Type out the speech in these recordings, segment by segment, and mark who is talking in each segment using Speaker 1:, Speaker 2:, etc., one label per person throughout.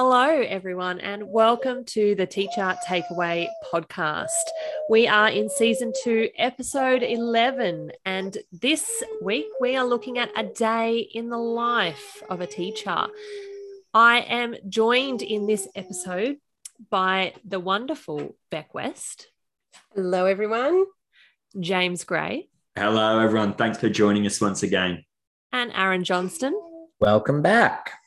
Speaker 1: Hello, everyone, and welcome to the Teacher Takeaway podcast. We are in season two, episode 11, and this week we are looking at a day in the life of a teacher. I am joined in this episode by the wonderful Beck West.
Speaker 2: Hello, everyone.
Speaker 1: James Gray.
Speaker 3: Hello, everyone. Thanks for joining us once again.
Speaker 1: And Aaron Johnston.
Speaker 4: Welcome back.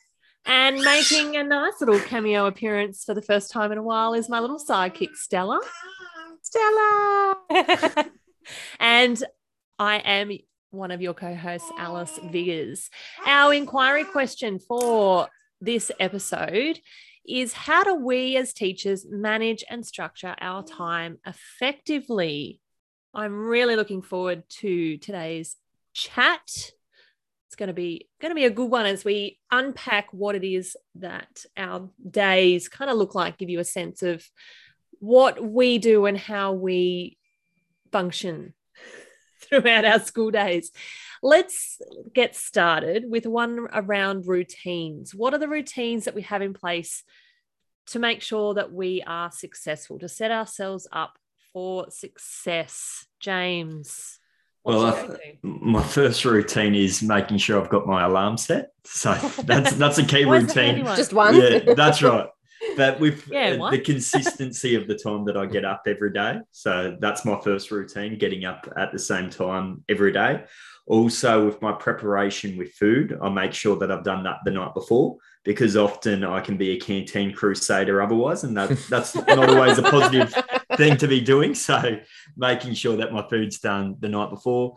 Speaker 1: And making a nice little cameo appearance for the first time in a while is my little sidekick, Stella.
Speaker 2: Stella.
Speaker 1: and I am one of your co hosts, Alice Viggers. Our inquiry question for this episode is How do we as teachers manage and structure our time effectively? I'm really looking forward to today's chat it's going to be going to be a good one as we unpack what it is that our days kind of look like give you a sense of what we do and how we function throughout our school days. Let's get started with one around routines. What are the routines that we have in place to make sure that we are successful to set ourselves up for success? James
Speaker 3: well, my first routine is making sure I've got my alarm set. So that's that's a key routine.
Speaker 2: Just one.
Speaker 3: Yeah, that's right. But with yeah, uh, the consistency of the time that I get up every day. So that's my first routine, getting up at the same time every day. Also, with my preparation with food, I make sure that I've done that the night before because often I can be a canteen crusader otherwise, and that, that's not always a positive thing to be doing. So making sure that my food's done the night before.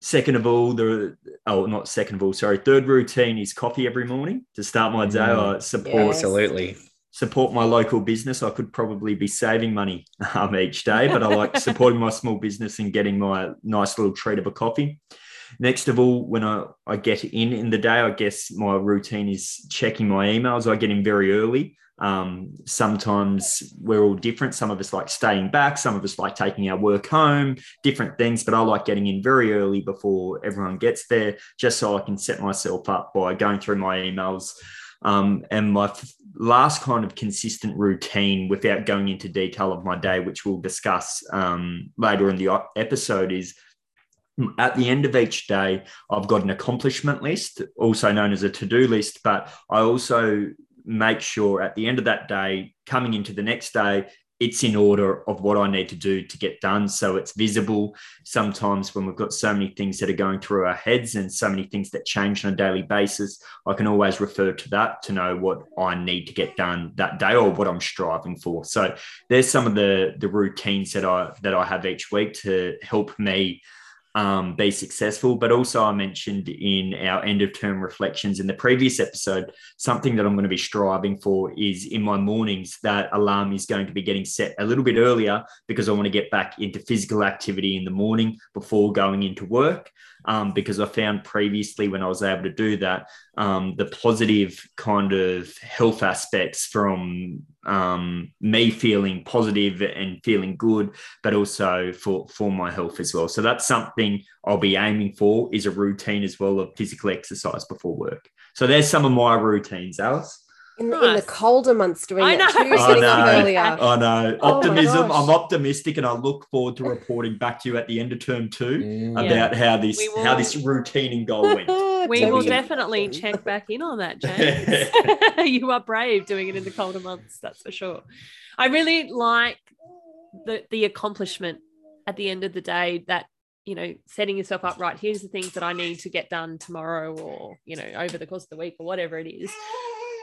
Speaker 3: Second of all, the oh, not second of all, sorry. Third routine is coffee every morning to start my day. Mm, I support
Speaker 4: yes. absolutely
Speaker 3: support my local business. I could probably be saving money um, each day, but I like supporting my small business and getting my nice little treat of a coffee. Next of all, when I, I get in in the day, I guess my routine is checking my emails. I get in very early. Um, sometimes we're all different. Some of us like staying back, some of us like taking our work home, different things. But I like getting in very early before everyone gets there, just so I can set myself up by going through my emails. Um, and my f- last kind of consistent routine, without going into detail of my day, which we'll discuss um, later in the episode, is at the end of each day, I've got an accomplishment list, also known as a to do list, but I also make sure at the end of that day, coming into the next day, it's in order of what I need to do to get done. So it's visible. Sometimes when we've got so many things that are going through our heads and so many things that change on a daily basis, I can always refer to that to know what I need to get done that day or what I'm striving for. So there's some of the the routines that I that I have each week to help me um, be successful. But also, I mentioned in our end of term reflections in the previous episode, something that I'm going to be striving for is in my mornings, that alarm is going to be getting set a little bit earlier because I want to get back into physical activity in the morning before going into work um, because I found previously when I was able to do that, um, the positive kind of health aspects from um, me feeling positive and feeling good, but also for, for my health as well. So that's something I'll be aiming for is a routine as well of physical exercise before work. So there's some of my routines, Alice.
Speaker 2: In the, in the, colder months doing
Speaker 1: I know.
Speaker 2: it too, I know. earlier.
Speaker 3: I know. Oh Optimism. I'm optimistic and I look forward to reporting back to you at the end of term two mm. about how this will, how this routine and goal went.
Speaker 1: we will definitely check back in on that, James. you are brave doing it in the colder months, that's for sure. I really like the the accomplishment at the end of the day that you know setting yourself up right here's the things that i need to get done tomorrow or you know over the course of the week or whatever it is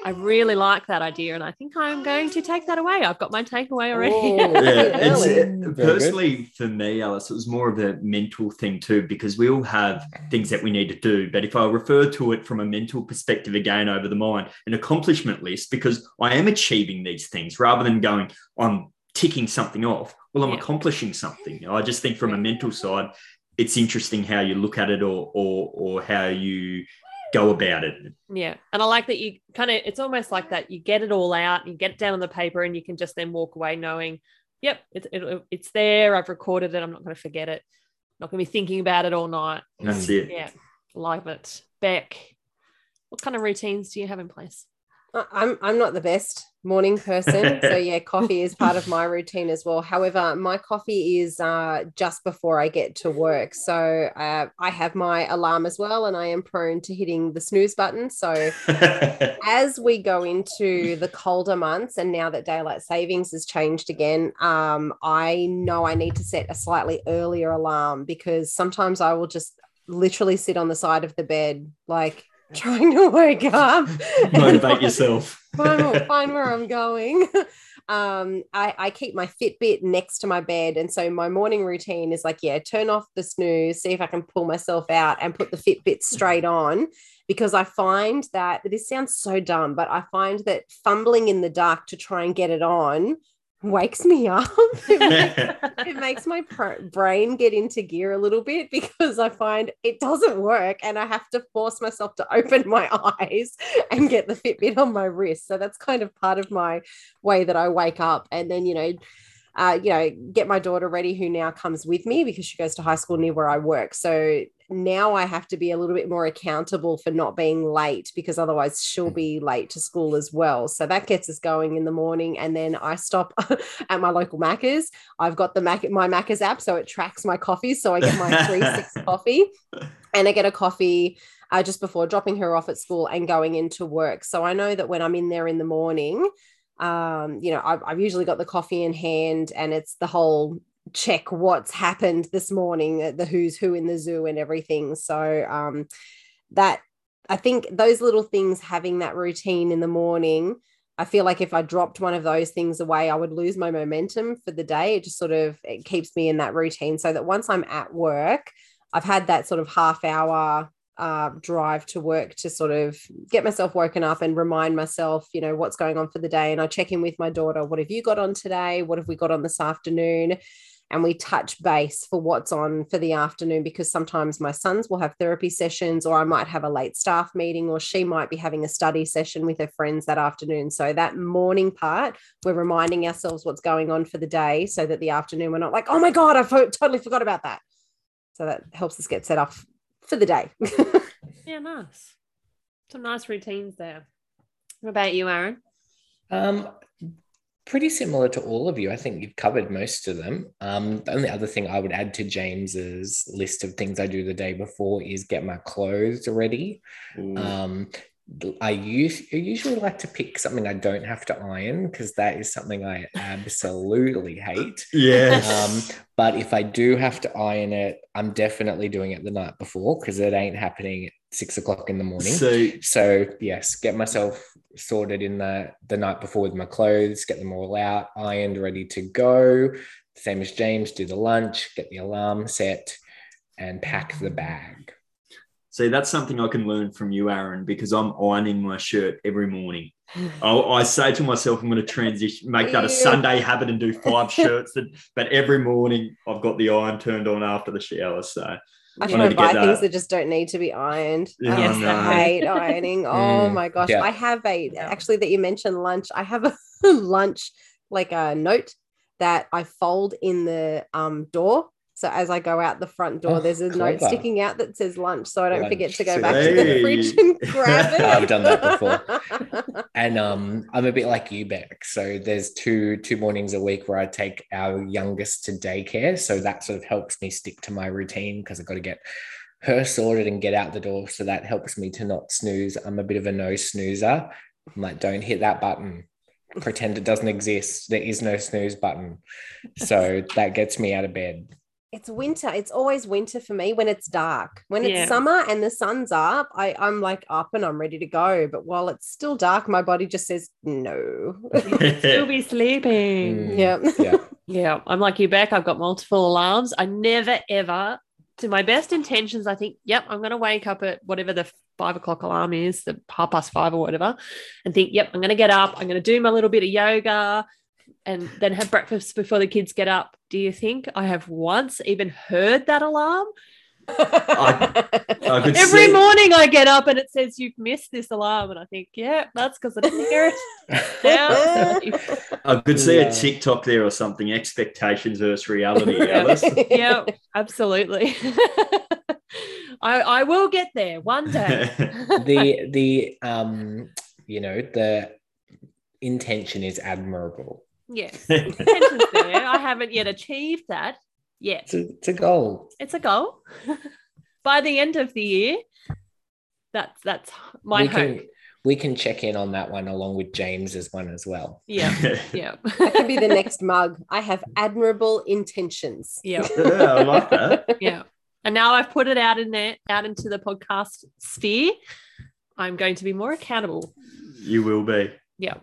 Speaker 1: I really like that idea, and I think I'm going to take that away. I've got my takeaway already.
Speaker 3: Yeah, it's, it, personally for me, Alice, it was more of a mental thing too, because we all have things that we need to do. But if I refer to it from a mental perspective again over the mind, an accomplishment list, because I am achieving these things rather than going, I'm ticking something off. Well, I'm yeah. accomplishing something. I just think from a mental side, it's interesting how you look at it or or or how you go about it.
Speaker 1: Yeah. And I like that you kind of, it's almost like that you get it all out, you get it down on the paper, and you can just then walk away knowing, yep, it's, it, it's there. I've recorded it. I'm not going to forget it. not going to be thinking about it all night.
Speaker 3: That's it.
Speaker 1: Yeah. Love it. Beck, what kind of routines do you have in place?
Speaker 2: I'm I'm not the best morning person, so yeah, coffee is part of my routine as well. However, my coffee is uh, just before I get to work, so uh, I have my alarm as well, and I am prone to hitting the snooze button. So as we go into the colder months, and now that daylight savings has changed again, um, I know I need to set a slightly earlier alarm because sometimes I will just literally sit on the side of the bed like trying to wake up.
Speaker 3: Motivate yourself.
Speaker 2: Find, find where i'm going. Um, I, I keep my fitbit next to my bed and so my morning routine is like yeah turn off the snooze see if i can pull myself out and put the fitbit straight on because i find that this sounds so dumb but i find that fumbling in the dark to try and get it on wakes me up. it, makes, it makes my brain get into gear a little bit because I find it doesn't work and I have to force myself to open my eyes and get the Fitbit on my wrist. So that's kind of part of my way that I wake up. And then, you know, uh, you know, get my daughter ready, who now comes with me because she goes to high school near where I work. So now I have to be a little bit more accountable for not being late because otherwise she'll be late to school as well. So that gets us going in the morning. And then I stop at my local Macca's. I've got the Mac my Macca's app, so it tracks my coffee. So I get my three six coffee and I get a coffee uh, just before dropping her off at school and going into work. So I know that when I'm in there in the morning, um, you know, I've, I've, usually got the coffee in hand and it's the whole check what's happened this morning, the who's who in the zoo and everything. So um, that I think those little things, having that routine in the morning, I feel like if I dropped one of those things away, I would lose my momentum for the day. It just sort of it keeps me in that routine so that once I'm at work, I've had that sort of half hour uh, drive to work to sort of get myself woken up and remind myself, you know, what's going on for the day. And I check in with my daughter. What have you got on today? What have we got on this afternoon? And we touch base for what's on for the afternoon because sometimes my sons will have therapy sessions, or I might have a late staff meeting, or she might be having a study session with her friends that afternoon. So, that morning part, we're reminding ourselves what's going on for the day so that the afternoon we're not like, oh my God, I totally forgot about that. So, that helps us get set up for the day.
Speaker 1: yeah, nice. Some nice routines there. What about you, Aaron?
Speaker 4: Um, pretty similar to all of you. I think you've covered most of them. Um, the only other thing I would add to James's list of things I do the day before is get my clothes ready. Um, I, use, I usually like to pick something I don't have to iron because that is something I absolutely hate.
Speaker 3: Yeah.
Speaker 4: Um, but if I do have to iron it, I'm definitely doing it the night before because it ain't happening six o'clock in the morning.
Speaker 3: So,
Speaker 4: so yes, get myself sorted in the the night before with my clothes, get them all out, ironed, ready to go. Same as James, do the lunch, get the alarm set, and pack the bag.
Speaker 3: See, that's something I can learn from you, Aaron, because I'm ironing my shirt every morning. I, I say to myself, I'm going to transition, make that a Sunday habit and do five shirts. That, but every morning I've got the iron turned on after the shower. So
Speaker 2: I try to buy that. things that just don't need to be ironed. Yeah, I no. hate ironing. Oh mm, my gosh. Yeah. I have a, actually, that you mentioned lunch, I have a lunch, like a note that I fold in the um, door so as I go out the front door, oh, there's a clever. note sticking out that says lunch, so I don't lunch. forget to go back hey. to the fridge and grab it.
Speaker 4: I've done that before, and um, I'm a bit like you, Beck. So there's two two mornings a week where I take our youngest to daycare, so that sort of helps me stick to my routine because I've got to get her sorted and get out the door. So that helps me to not snooze. I'm a bit of a no snoozer. I'm like, don't hit that button pretend it doesn't exist. There is no snooze button. So that gets me out of bed
Speaker 2: it's winter. It's always winter for me when it's dark. When it's yeah. summer and the sun's up, I, I'm like up and I'm ready to go. But while it's still dark, my body just says no.
Speaker 1: still be sleeping.
Speaker 2: Mm, yeah.
Speaker 1: Yeah. yeah. I'm like you Beck. I've got multiple alarms. I never ever, to my best intentions, I think, yep, I'm gonna wake up at whatever the five o'clock alarm is, the half past five or whatever, and think, yep, I'm gonna get up, I'm gonna do my little bit of yoga and then have breakfast before the kids get up. Do you think I have once even heard that alarm? I, I Every see. morning I get up and it says you've missed this alarm, and I think, yeah, that's because I didn't hear
Speaker 3: it. I could see yeah. a TikTok there or something. Expectations versus reality.
Speaker 1: yeah, absolutely. I, I will get there one day.
Speaker 4: the the um you know, the intention is admirable.
Speaker 1: Yes. Intention's there. I haven't yet achieved that yet.
Speaker 4: It's a, it's a goal.
Speaker 1: It's a goal. By the end of the year, that's that's my
Speaker 4: we
Speaker 1: hope.
Speaker 4: can we can check in on that one along with James's one as well.
Speaker 1: Yeah, yeah,
Speaker 2: That could be the next mug. I have admirable intentions.
Speaker 1: yeah,
Speaker 3: yeah, I like that.
Speaker 1: yeah. And now I've put it out in there, out into the podcast sphere. I'm going to be more accountable.
Speaker 3: You will be.
Speaker 1: Yeah.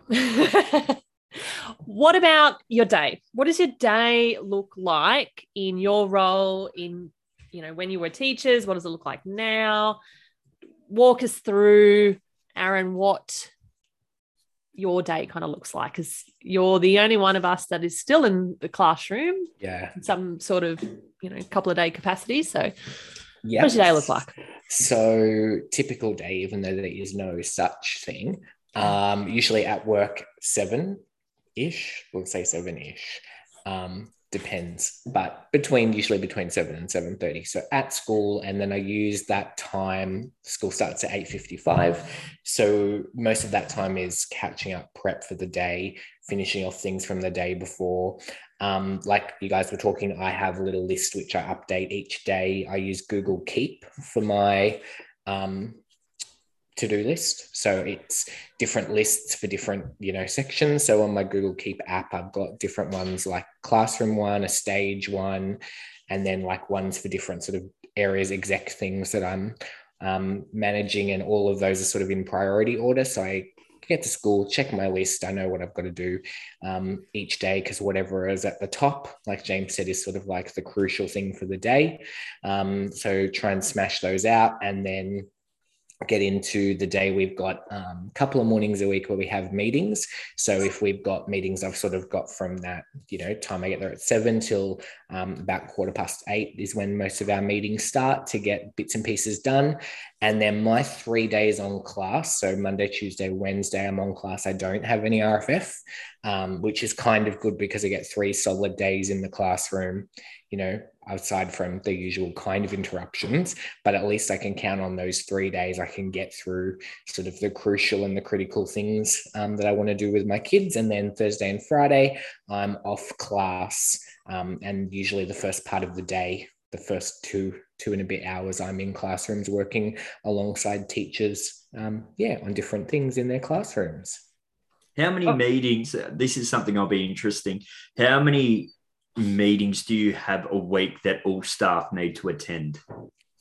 Speaker 1: What about your day? What does your day look like in your role in, you know, when you were teachers? What does it look like now? Walk us through, Aaron, what your day kind of looks like because you're the only one of us that is still in the classroom
Speaker 4: Yeah.
Speaker 1: some sort of, you know, couple of day capacity. So
Speaker 4: Yeah.
Speaker 1: what does your day look like?
Speaker 4: So typical day, even though there is no such thing. Um, usually at work seven ish, we'll say seven ish. Um, depends, but between usually between seven and seven thirty. So at school, and then I use that time. School starts at eight fifty five, so most of that time is catching up, prep for the day, finishing off things from the day before. Um, like you guys were talking, I have a little list which I update each day. I use Google Keep for my um, to-do list. So it's different lists for different, you know, sections. So on my Google Keep app, I've got different ones like classroom one, a stage one, and then like ones for different sort of areas, exec things that I'm um, managing, and all of those are sort of in priority order. So I get to school, check my list. I know what I've got to do um, each day because whatever is at the top, like James said, is sort of like the crucial thing for the day. Um, so try and smash those out and then get into the day we've got um, a couple of mornings a week where we have meetings. So if we've got meetings i've sort of got from that you know time i get there at seven till um, about quarter past eight is when most of our meetings start to get bits and pieces done. And then my three days on class so monday tuesday wednesday i'm on class. I don't have any rff um, which is kind of good because i get three solid days in the classroom you know outside from the usual kind of interruptions but at least i can count on those three days i can get through sort of the crucial and the critical things um, that i want to do with my kids and then thursday and friday i'm off class um, and usually the first part of the day the first two two and a bit hours i'm in classrooms working alongside teachers um, yeah on different things in their classrooms
Speaker 3: How many
Speaker 1: Oh.
Speaker 3: meetings? This is something I'll be interesting. How many meetings do you have a week that all staff need to attend?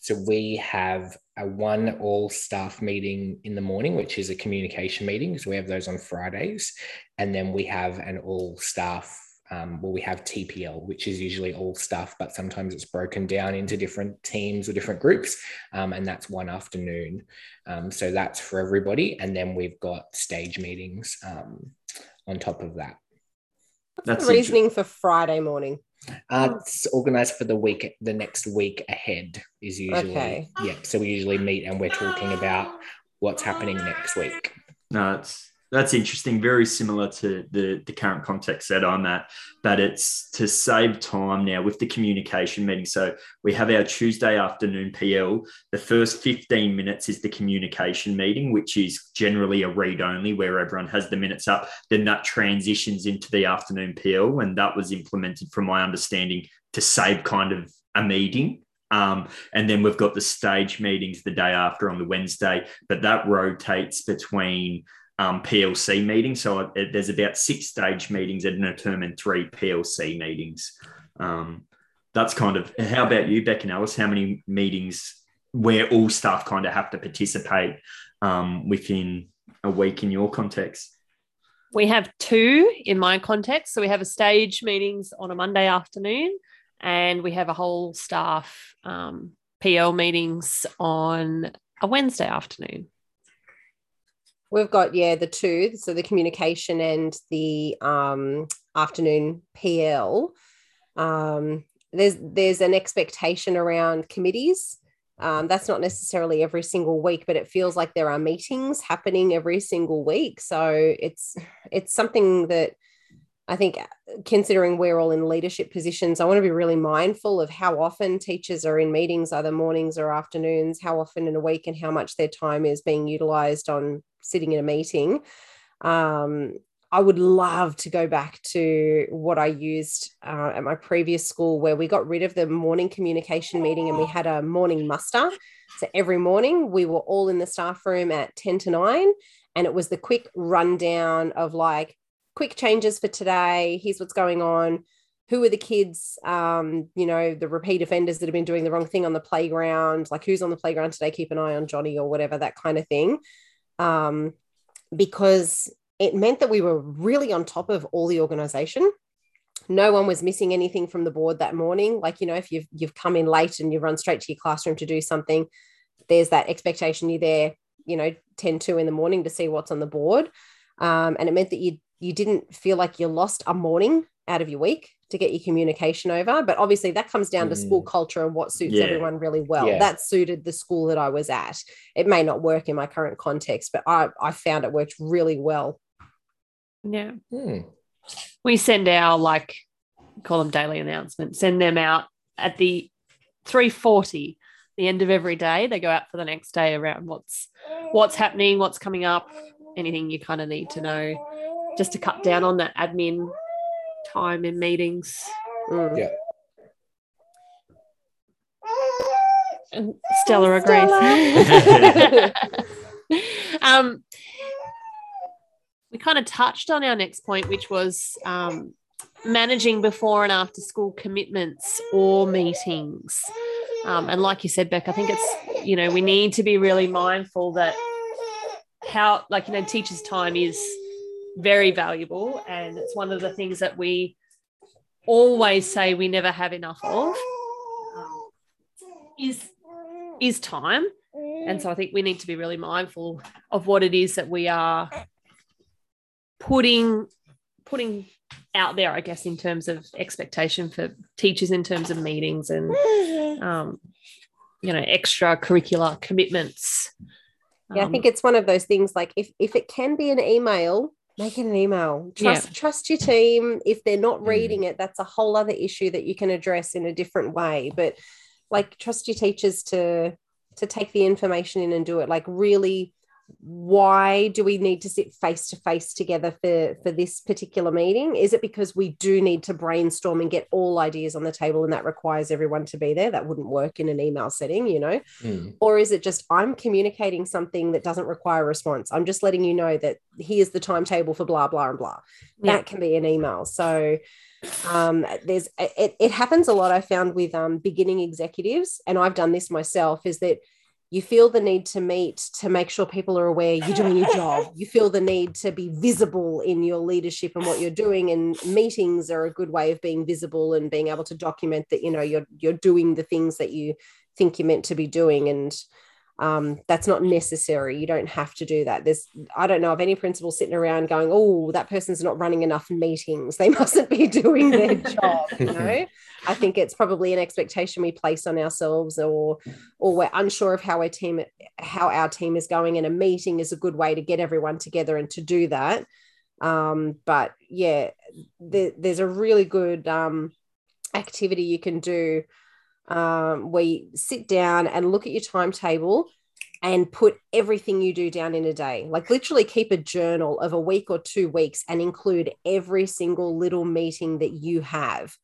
Speaker 4: So we have a one all staff meeting in the morning, which is a communication meeting. So we have those on Fridays. And then we have an all staff, um, well, we have TPL, which is usually all staff, but sometimes it's broken down into different teams or different groups. Um, and that's one afternoon. Um, so that's for everybody. And then we've got stage meetings um, on top of that.
Speaker 2: What's
Speaker 3: That's
Speaker 2: the reasoning for Friday morning?
Speaker 4: Uh, it's organized for the week, the next week ahead is usually,
Speaker 2: Okay.
Speaker 4: yeah. So we usually meet and we're talking about what's happening next week.
Speaker 3: No, it's that's interesting. Very similar to the the current context that I'm at, but it's to save time now with the communication meeting. So we have our Tuesday afternoon PL. The first 15 minutes is the communication meeting, which is generally a read only where everyone has the minutes up. Then that transitions into the afternoon PL, and that was implemented, from my understanding, to save kind of a meeting. Um, and then we've got the stage meetings the day after on the Wednesday, but that rotates between um, PLC meetings. So there's about six stage meetings at a term and three PLC meetings. Um, that's kind of how about you, Beck and Alice? How many meetings where all staff kind of have to participate um, within a week in your context?
Speaker 1: We have two in my context. So we have a stage meetings on a Monday afternoon, and we have a whole staff um, PL meetings on a Wednesday afternoon.
Speaker 2: We've got yeah the two, so the communication and the um, afternoon PL. Um, there's there's an expectation around committees. Um, that's not necessarily every single week, but it feels like there are meetings happening every single week. So it's it's something that I think, considering we're all in leadership positions, I want to be really mindful of how often teachers are in meetings, either mornings or afternoons, how often in a week, and how much their time is being utilized on sitting in a meeting. Um, I would love to go back to what I used uh, at my previous school, where we got rid of the morning communication meeting and we had a morning muster. So every morning we were all in the staff room at 10 to 9, and it was the quick rundown of like quick changes for today. Here's what's going on. Who are the kids, um, you know, the repeat offenders that have been doing the wrong thing on the playground? Like who's on the playground today? Keep an eye on Johnny or whatever, that kind of thing. Um, because it meant that we were really on top of all the organization. No one was missing anything from the board that morning. Like you know if you've you've come in late and you run straight to your classroom to do something there's that expectation you're there you know 10 2 in the morning to see what's on the board. Um, and it meant that you you didn't feel like you lost a morning out of your week to get your communication over but obviously that comes down mm. to school culture and what suits yeah. everyone really well yeah. that suited the school that i was at it may not work in my current context but i i found it worked really well
Speaker 1: yeah. Hmm. We send our like call them daily announcements, send them out at the 340, the end of every day. They go out for the next day around what's what's happening, what's coming up, anything you kind of need to know just to cut down on that admin time in meetings.
Speaker 4: Mm. Yeah.
Speaker 1: And Stella agrees. Stella. um, we kind of touched on our next point, which was um, managing before and after school commitments or meetings. Um, and like you said, Beck, I think it's, you know, we need to be really mindful that how, like, you know, teachers' time is very valuable. And it's one of the things that we always say we never have enough of um, is, is time. And so I think we need to be really mindful of what it is that we are putting putting out there, I guess, in terms of expectation for teachers in terms of meetings and um, you know extracurricular commitments.
Speaker 2: Yeah, um, I think it's one of those things like if if it can be an email, make it an email. Trust yeah. trust your team. If they're not mm. reading it, that's a whole other issue that you can address in a different way. But like trust your teachers to to take the information in and do it. Like really why do we need to sit face to face together for for this particular meeting? Is it because we do need to brainstorm and get all ideas on the table and that requires everyone to be there? That wouldn't work in an email setting you know? Mm. or is it just i'm communicating something that doesn't require a response. I'm just letting you know that here's the timetable for blah blah and blah. Yeah. that can be an email. So um, there's it, it happens a lot i found with um, beginning executives and i've done this myself is that you feel the need to meet to make sure people are aware you're doing your job. You feel the need to be visible in your leadership and what you're doing and meetings are a good way of being visible and being able to document that you know you're you're doing the things that you think you're meant to be doing. And um, that's not necessary. You don't have to do that. There's, I don't know of any principal sitting around going, "Oh, that person's not running enough meetings. They mustn't be doing their job." You know, I think it's probably an expectation we place on ourselves, or, or we're unsure of how our team, how our team is going, and a meeting is a good way to get everyone together and to do that. Um, but yeah, the, there's a really good um, activity you can do um, where you sit down and look at your timetable and put everything you do down in a day. Like literally keep a journal of a week or two weeks and include every single little meeting that you have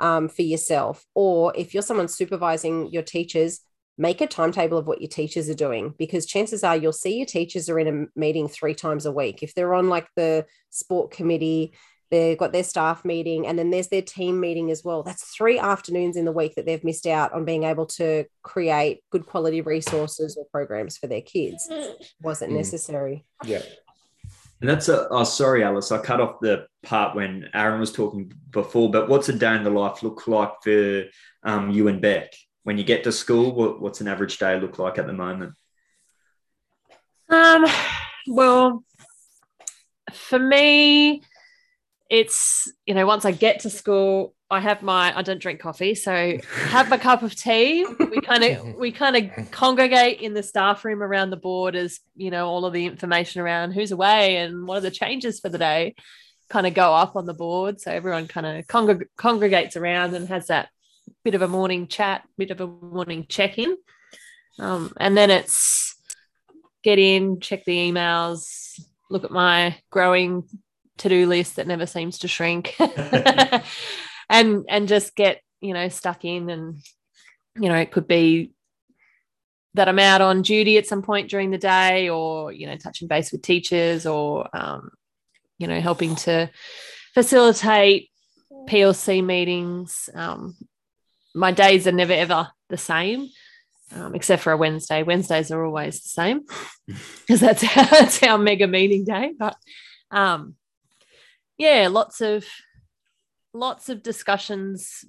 Speaker 2: um, for yourself. Or if you're someone supervising your teachers, make a timetable of what your teachers are doing because chances are you'll see your teachers are in a meeting three times a week. If they're on like the sport committee, they've got their staff meeting and then there's their team meeting as well. That's three afternoons in the week that they've missed out on being able to create good quality resources or programs for their kids. Wasn't mm. necessary.
Speaker 4: Yeah.
Speaker 3: And that's a oh sorry alice i cut off the part when aaron was talking before but what's a day in the life look like for um, you and beck? When you get to school what, what's an average day look like at the moment?
Speaker 1: Um well for me it's you know once i get to school i have my i don't drink coffee so have a cup of tea. We kind of we kind of congregate in the staff room around the board as you know all of the information around who's away and what are the changes for the day kind of go up on the board. So everyone kind of congreg- congregates around and has that bit of a morning chat bit of a morning check-in. Um, and then it's get in, check the emails, look at my growing to-do list that never seems to shrink. And and just get you know stuck in and you know it could be that i'm out on duty at some point during the day or you know touching base with teachers or um, you know helping to facilitate plc meetings. Um, my days are never ever the same um, except for a wednesday. Wednesdays are always the same because that's, that's our mega meeting day but um, yeah, lots of lots of discussions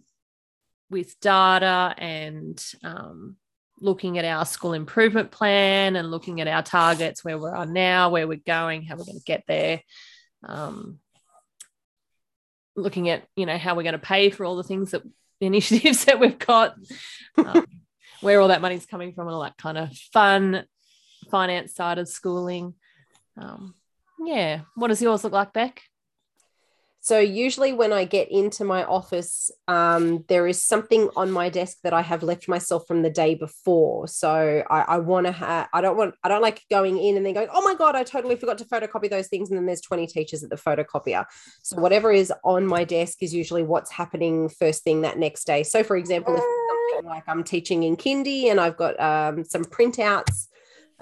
Speaker 1: with data and um, looking at our school improvement plan and looking at our targets, where we are now, where we're going, how we're going to get there. Um, looking at you know how we're going to pay for all the things that the initiatives that we've got, um, where all that money's coming from, and all that kind of fun finance side of schooling. Um, yeah, what does yours look like, Beck?
Speaker 2: So usually when I get into my office, um, there is something on my desk that I have left myself from the day before. So I, I want to have, I don't want, I don't like going in and then going, oh my God, I totally forgot to photocopy those things. And then there's 20 teachers at the photocopier. So whatever is on my desk is usually what's happening first thing that next day. So for example, if something like I'm teaching in kindy and I've got um, some printouts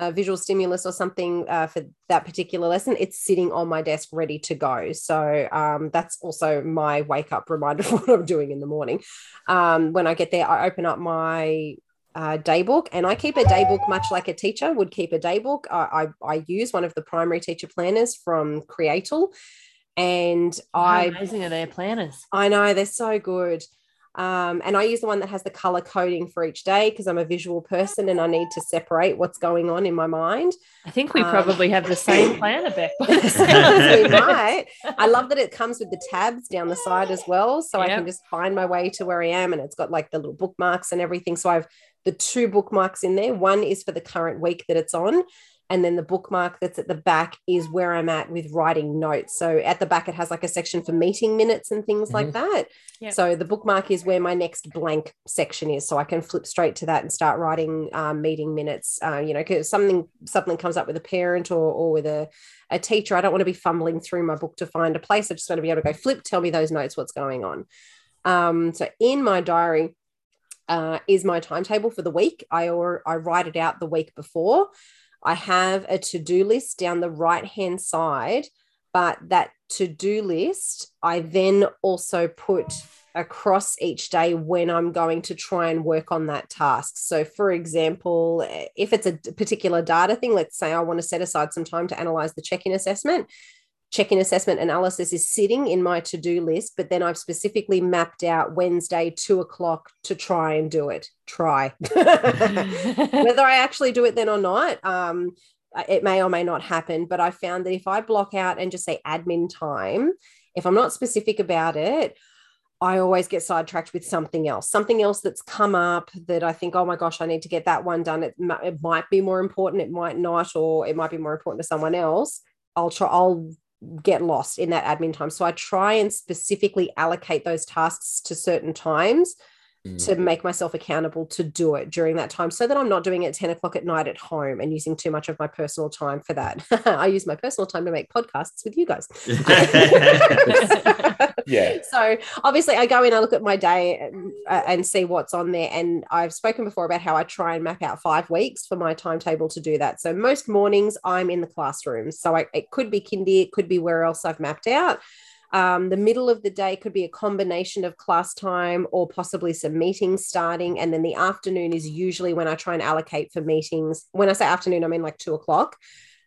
Speaker 2: a visual stimulus or something uh, for that particular lesson, it's sitting on my desk ready to go. So um, that's also my wake up reminder of what I'm doing in the morning. Um, when I get there, I open up my uh, day book and I keep a day book much like a teacher would keep a day book. I, I, I use one of the primary teacher planners from Createl. And
Speaker 1: How
Speaker 2: I
Speaker 1: amazing are their planners?
Speaker 2: I know they're so good. Um, and I use the one that has the color coding for each day because I'm a visual person and I need to separate what's going on in my mind.
Speaker 1: I think we
Speaker 2: Um,
Speaker 1: probably have the same planner, Beck. by
Speaker 2: we
Speaker 1: sounds of it.
Speaker 2: might. I love that it comes with the tabs down the side as well. So I can just find my way to where I am. And it's got like the little bookmarks and everything. So I've the two bookmarks in there. One is for the current week that it's on. And then the bookmark that's at the back is where I'm at with writing notes. So at the back, it has like a section for meeting minutes and things like that.
Speaker 1: Yep.
Speaker 2: So the bookmark is where my next blank section is. So I can flip straight to that and start writing um, meeting minutes. Uh, you know, because something something comes up with a parent or, or with a, a teacher. I don't want to be fumbling through my book to find a place. I just want to be able to go flip, tell me those notes, what's going on. Um, so in my diary, uh, is my timetable for the week. I or I write it out the week before. I have a to-do list down the right-hand side, but that to-do list I then also put across each day when I'm going to try and work on that task. So, for example, if it's a particular data thing, let's say I want to set aside some time to analyze the check in assessment, check in assessment analysis is sitting in my to do list, but then I've specifically mapped out Wednesday, two o'clock to try and do it. Try. Whether I actually do it then or not, um, it may or may not happen. But I found that if I block out and just say admin time, if I'm not specific about it, I always get sidetracked with something else, something else that's come up that I think, oh my gosh, I need to get that one done. It, it might be more important, it might not, or it might be more important to someone else. I'll try, I'll get lost in that admin time. So I try and specifically allocate those tasks to certain times
Speaker 4: Mm.
Speaker 2: to make myself accountable to do it during that time so that I'm not doing it at 10 o'clock at night at home and using too much of my personal time for that. I use my personal time to make podcasts with you guys.
Speaker 4: Yeah.
Speaker 2: So obviously, I go in, I look at my day and, uh, and see what's on there. And I've spoken before about how I try and map out five weeks for my timetable to do that. So most mornings, I'm in the classroom. So I, it could be kindy, it could be where else I've mapped out. Um, the middle of the day could be a combination of class time or possibly some meetings starting. And then the afternoon is usually when I try and allocate for meetings. When I say afternoon, I mean like two o'clock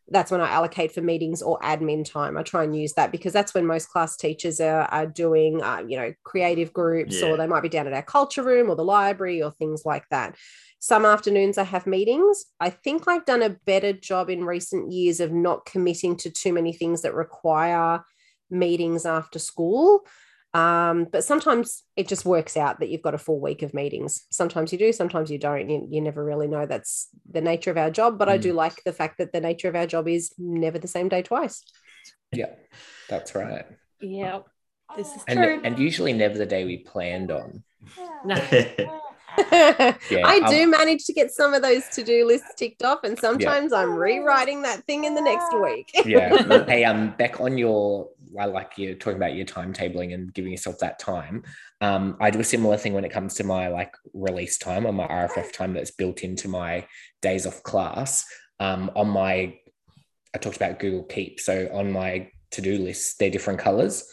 Speaker 2: that's when I allocate for meetings or admin time. I try and use that because that's when most class teachers are, are doing, uh, you know, creative groups
Speaker 3: Yeah.
Speaker 2: or they might be down at our culture room or the library or things like that. Some afternoons I have meetings. I think I've done a better job in recent years of not committing to too many things that require meetings after school. Um, but sometimes it just works out that you've got a full week of meetings. Sometimes you do, sometimes you don't. You, you never really know. That's the nature of our job. But I
Speaker 4: Mm.
Speaker 2: do like the fact that the nature of our job is never the same day twice.
Speaker 4: Yeah, that's right.
Speaker 1: yeah, this is
Speaker 4: And
Speaker 1: true.
Speaker 4: and usually never the day we planned on.
Speaker 1: no.
Speaker 4: Yeah,
Speaker 2: I
Speaker 4: um,
Speaker 2: do manage to get some of those to-do lists ticked off, and sometimes I'm rewriting that thing in the next week.
Speaker 4: yeah. Hey, um, Beck, on your I like you talking about your timetabling and giving yourself that time. Um, I do a similar thing when it comes to my like release time or my RFF time that's built into my days off class. Um, on my, I talked about Google Keep. So on my to-do list, they're different colors.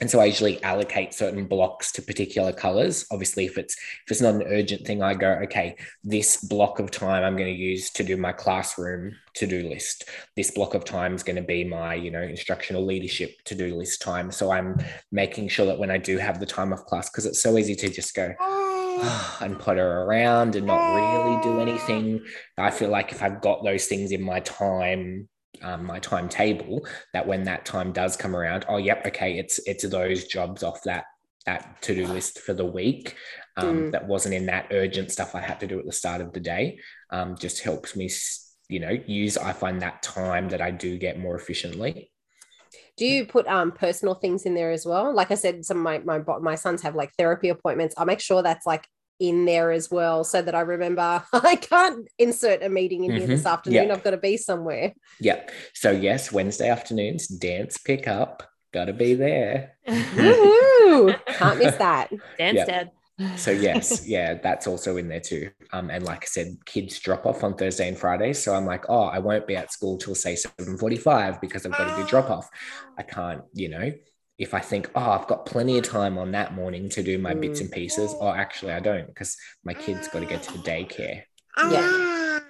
Speaker 4: And so I usually allocate certain blocks to particular colors. Obviously, if it's if it's not an urgent thing, I go, okay, this block of time I'm going to use to do my classroom to-do list. This block of time is going to be my, you know, instructional leadership to-do list time. So I'm making sure that when I do have the time off class, because it's so easy to just go and potter around and not really do anything. I feel like if I've got those things in my time um, my timetable that when that time does come around oh yep okay it's it's those jobs off that that to-do list for the week um,
Speaker 2: Mm.
Speaker 4: that wasn't in that urgent stuff i had to do at the start of the day um, just helps me you know use i find that time that i do get more efficiently
Speaker 2: Do you put um personal things in there as well? Like I said, some of my my my sons have like therapy appointments. I make sure that's like in there as well, so that I remember I can't insert a meeting in here this
Speaker 4: Mhm.
Speaker 2: afternoon.
Speaker 4: Yeah.
Speaker 2: I've got to be somewhere.
Speaker 4: yeah so yes wednesday afternoons dance pick up gotta be there
Speaker 2: Woohoo! Can't miss that.
Speaker 1: Dance
Speaker 4: Yeah.
Speaker 1: dad.
Speaker 4: So yes, yeah, that's also in there too. Um, and like I said, kids drop off on Thursday and Friday. So I'm like, oh, I won't be at school till say 7:45 because I've got to do drop off. I can't, you know, if I think, oh, I've got plenty of time on that morning to do my bits and mm. pieces, or actually I don't because my kid's got to get to the daycare.
Speaker 2: Yeah.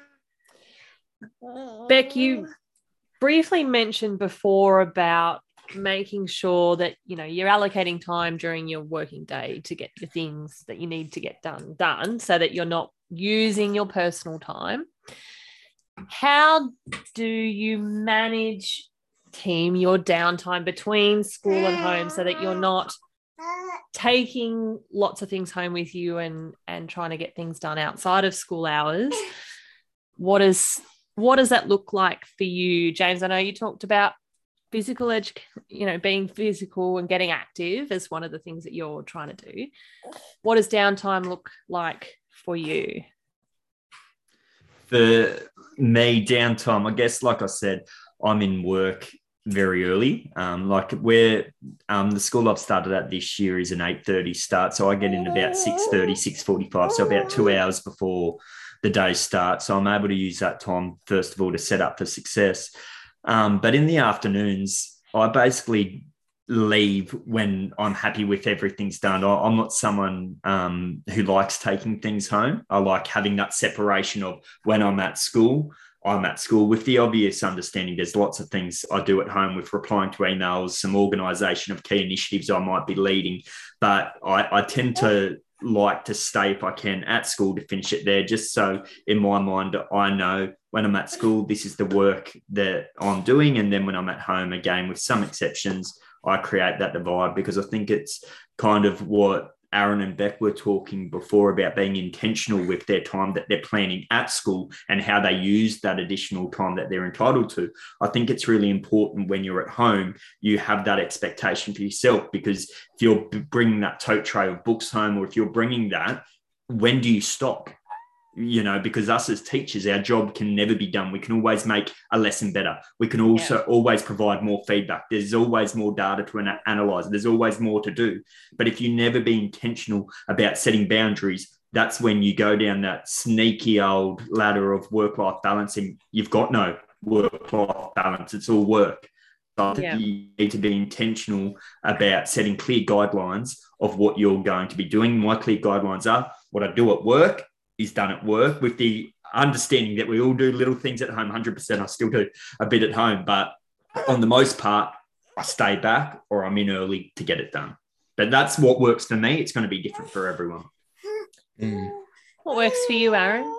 Speaker 2: Ah.
Speaker 1: Beck, you briefly mentioned before about making sure that you know you're allocating time during your working day to get the things that you need to get done done so that you're not using your personal time how do you manage team your downtime between school and home so that you're not taking lots of things home with you and and trying to get things done outside of school hours. What is what does that look like for you? James i know you talked about physical edu- you know being physical and getting active as one of the things that you're trying to do. What does downtime look like for you?
Speaker 3: For me, downtime, I guess, like I said, I'm in work very early. Um, like where um, the school I've started at this year is an 8.30 start. So I get in about 6.30, 6.45. So about two hours before the day starts. So I'm able to use that time, first of all, to set up for success. Um, but in the afternoons, I basically leave when I'm happy with everything's done. I- I'm not someone um, who likes taking things home. I like having that separation of when I'm at school, I'm at school with the obvious understanding there's lots of things I do at home with replying to emails, some organization of key initiatives I might be leading. But I, I tend to like to stay if I can at school to finish it there, just so in my mind, I know when I'm at school, this is the work that I'm doing. And then when I'm at home, again, with some exceptions, I create that divide because I think it's kind of what Aaron and Beck were talking before about being intentional with their time that they're planning at school and how they use that additional time that they're entitled to. I think it's really important when you're at home, you have that expectation for yourself because if you're bringing that tote tray of books home or if you're bringing that, when do you stop? You know, because us as teachers, our job can never be done. We can always make a lesson better. We can also always provide more feedback. There's always more data to ana- analyze. There's always more to do. But if you never be intentional about setting boundaries, that's when you go down that sneaky old ladder of work life balance and you've got no work life balance. It's all work. So I
Speaker 1: Yeah.
Speaker 3: you need to be intentional about setting clear guidelines of what you're going to be doing. My clear guidelines are what I do at work is done at work with the understanding that we all do little things at home. 100%. I still do a bit at home, but on the most part, I stay back or I'm in early to get it done. But that's what works for me. It's going to be different for everyone.
Speaker 4: Mm.
Speaker 1: what works for you aaron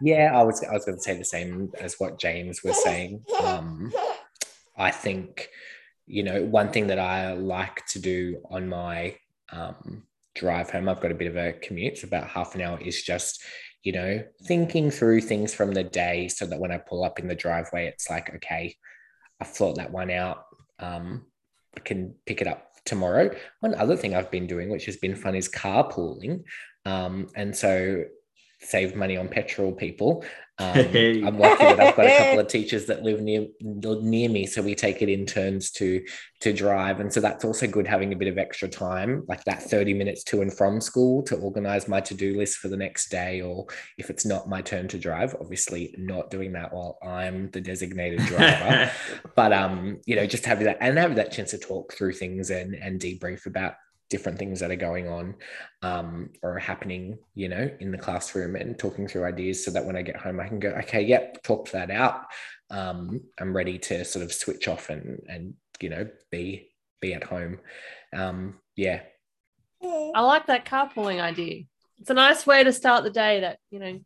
Speaker 4: Yeah, I was I was going to say the same as what James was saying. Um, I think you know one thing that I like to do on my um, drive home. I've got a bit of a commute, so about half an hour is just you know thinking through things from the day, so that when I pull up in the driveway, it's like okay, I thought that one out. Um, I can pick it up tomorrow. One other thing I've been doing, which has been fun, is carpooling. Um, and so save money on petrol, people. Um, I'm lucky that I've got a couple of teachers that live near near me, so we take it in turns to to drive, and so that's also good having a bit of extra time, like that 30 minutes to and from school, to organize my to do list for the next day, or if it's not my turn to drive, obviously not doing that while I'm the designated driver, but um, you know, just having that and having that chance to talk through things and and debrief about different things that are going on um, or happening, you know, in the classroom and talking through ideas so that when I get home, I can go, okay, yep, talk that out. Um, I'm ready to sort of switch off and, and, you know, be, be at home. Um, yeah.
Speaker 1: I like that carpooling idea. It's a nice way to start the day that, you know,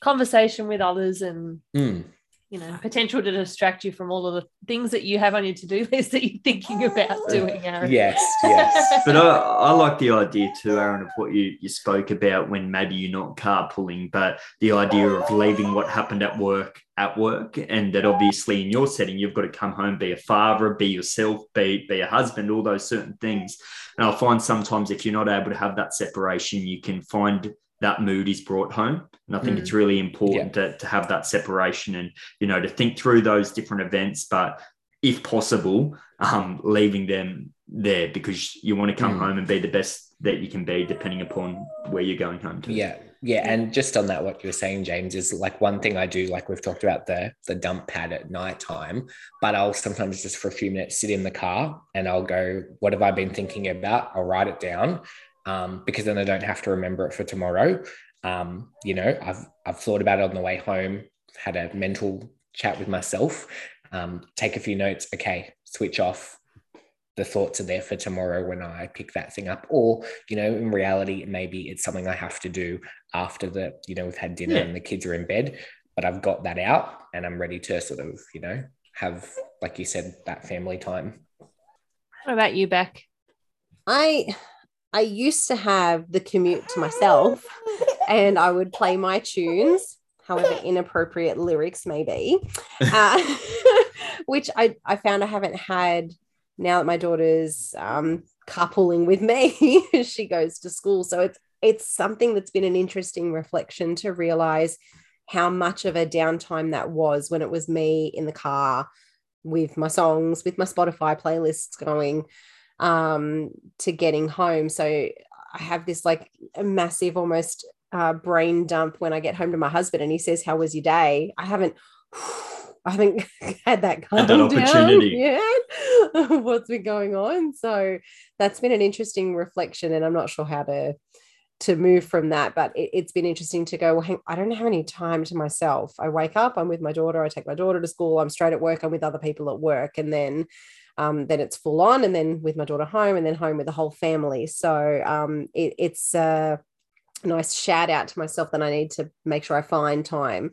Speaker 1: conversation with others and
Speaker 4: Mm.
Speaker 1: You know, potential to distract you from all of the things that you have on your to-do list that you're thinking about doing, Aaron.
Speaker 4: Yes, yes.
Speaker 3: but I, I like the idea too, Aaron, of what you, you spoke about when maybe you're not carpooling, but the idea of leaving what happened at work at work. And that obviously in your setting, you've got to come home, be a father, be yourself, be, be a husband, all those certain things. And I find sometimes if you're not able to have that separation, you can find that mood is brought home. And I think
Speaker 4: Mm.
Speaker 3: it's really important to, to have that separation and, you know, to think through those different events, but if possible, um, leaving them there because you want to come
Speaker 4: Mm.
Speaker 3: home and be the best that you can be, depending upon where you're going home to.
Speaker 4: Yeah, yeah, and just on that, what you were saying, James, is like one thing I do. Like we've talked about the the dump pad at night time, but I'll sometimes just for a few minutes sit in the car and I'll go, "What have I been thinking about?" I'll write it down um, because then I don't have to remember it for tomorrow. Um, you know, I've I've thought about it on the way home, had a mental chat with myself, um, take a few notes. Okay, switch off. The thoughts are there for tomorrow when I pick that thing up, or you know, in reality, maybe it's something I have to do after the you know we've had dinner
Speaker 3: Yeah.
Speaker 4: and the kids are in bed but i've got that out and i'm ready to sort of you know have like you said that family time
Speaker 1: What about you, Beck?
Speaker 2: I I used to have the commute to myself and I would play my tunes, however inappropriate lyrics may be, uh, which I, I found I haven't had now that my daughter's um, carpooling with me. she goes to school. So it's it's something that's been an interesting reflection to realize how much of a downtime that was when it was me in the car with my songs, with my Spotify playlists going um, to getting home. So I have this like a massive almost uh, brain dump when I get home to my husband and he says, How was your day? I haven't. I haven't had that
Speaker 3: kind
Speaker 2: of
Speaker 3: opportunity.
Speaker 2: yet. What's been going on? So that's been an interesting reflection, and I'm not sure how to to move from that. But it, it's been interesting to go. Well, hang, I don't have any time to myself. I wake up, I'm with my daughter. I take my daughter to school. I'm straight at work. I'm with other people at work, and then um, then it's full on, and then with my daughter home, and then home with the whole family. So um, it, it's a nice shout out to myself that I need to make sure I find time,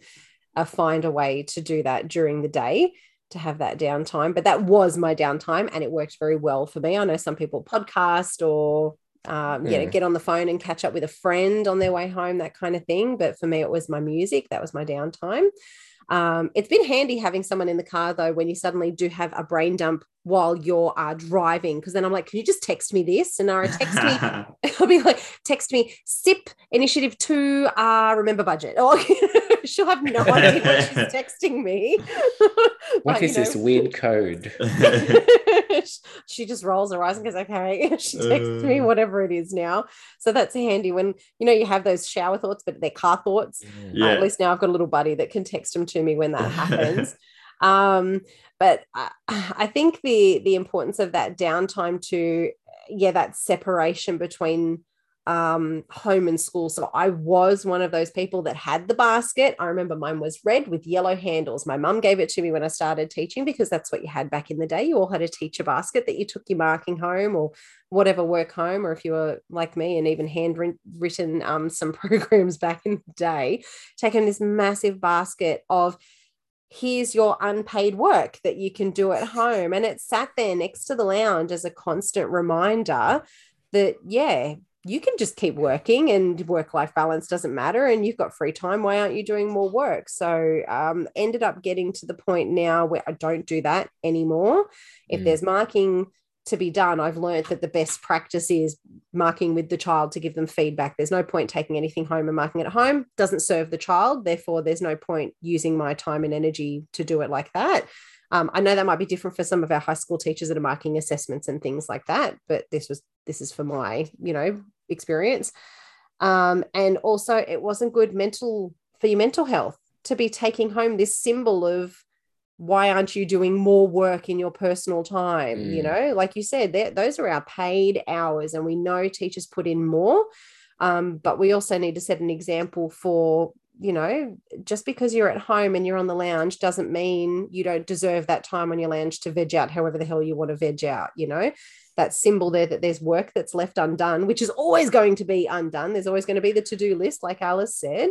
Speaker 2: uh, find a way to do that during the day to have that downtime. But that was my downtime, and it worked very well for me. I know some people podcast or um, you know, get on the phone and catch up with a friend on their way home, that kind of thing. But for me, it was my music. That was my downtime. Um, it's been handy having someone in the car though when you suddenly do have a brain dump while you're uh, driving because then I'm like, can you just text me this? And Nara text me I'll be like, text me, SIP initiative two, uh, remember budget. Or she'll have no idea what she's texting me.
Speaker 4: what
Speaker 2: But,
Speaker 4: is
Speaker 2: you
Speaker 4: this weird code
Speaker 2: she just rolls her eyes and goes, okay. She texts me
Speaker 3: Uh.
Speaker 2: whatever it is now. So that's handy when you know you have those shower thoughts, but they're car thoughts. Uh, at least now I've got a little buddy that can text them to me when that happens. Um, but I, I think the the importance of that downtime to yeah that separation between um, home and school. So I was one of those people that had the basket. I remember mine was red with yellow handles. My mum gave it to me when I started teaching because that's what you had back in the day. You all had a teacher basket that you took your marking home or whatever work home, or if you were like me and even handwritten um, some programs back in the day, taking this massive basket of here's your unpaid work that you can do at home. And it sat there next to the lounge as a constant reminder that, yeah, you can just keep working and work life balance doesn't matter and you've got free time why aren't you doing more work so um ended up getting to the point now where i don't do that anymore if
Speaker 4: Mm.
Speaker 2: there's marking to be done, I've learned that the best practice is marking with the child to give them feedback. There's no point taking anything home and marking it at home. Doesn't serve the child. Therefore, there's no point using my time and energy to do it like that. Um, I know that might be different for some of our high school teachers that are marking assessments and things like that, but this was this is for my you know experience. Um, and also, it wasn't good mental for your mental health to be taking home this symbol of why aren't you doing more work in your personal time mm. you know? Like you said those are our paid hours and we know teachers put in more um, but we also need to set an example for you know just because you're at home and you're on the lounge doesn't mean you don't deserve that time on your lounge to veg out however the hell you want to veg out you know? That symbol there that there's work that's left undone which is always going to be undone. There's always going to be the to-do list like alice said.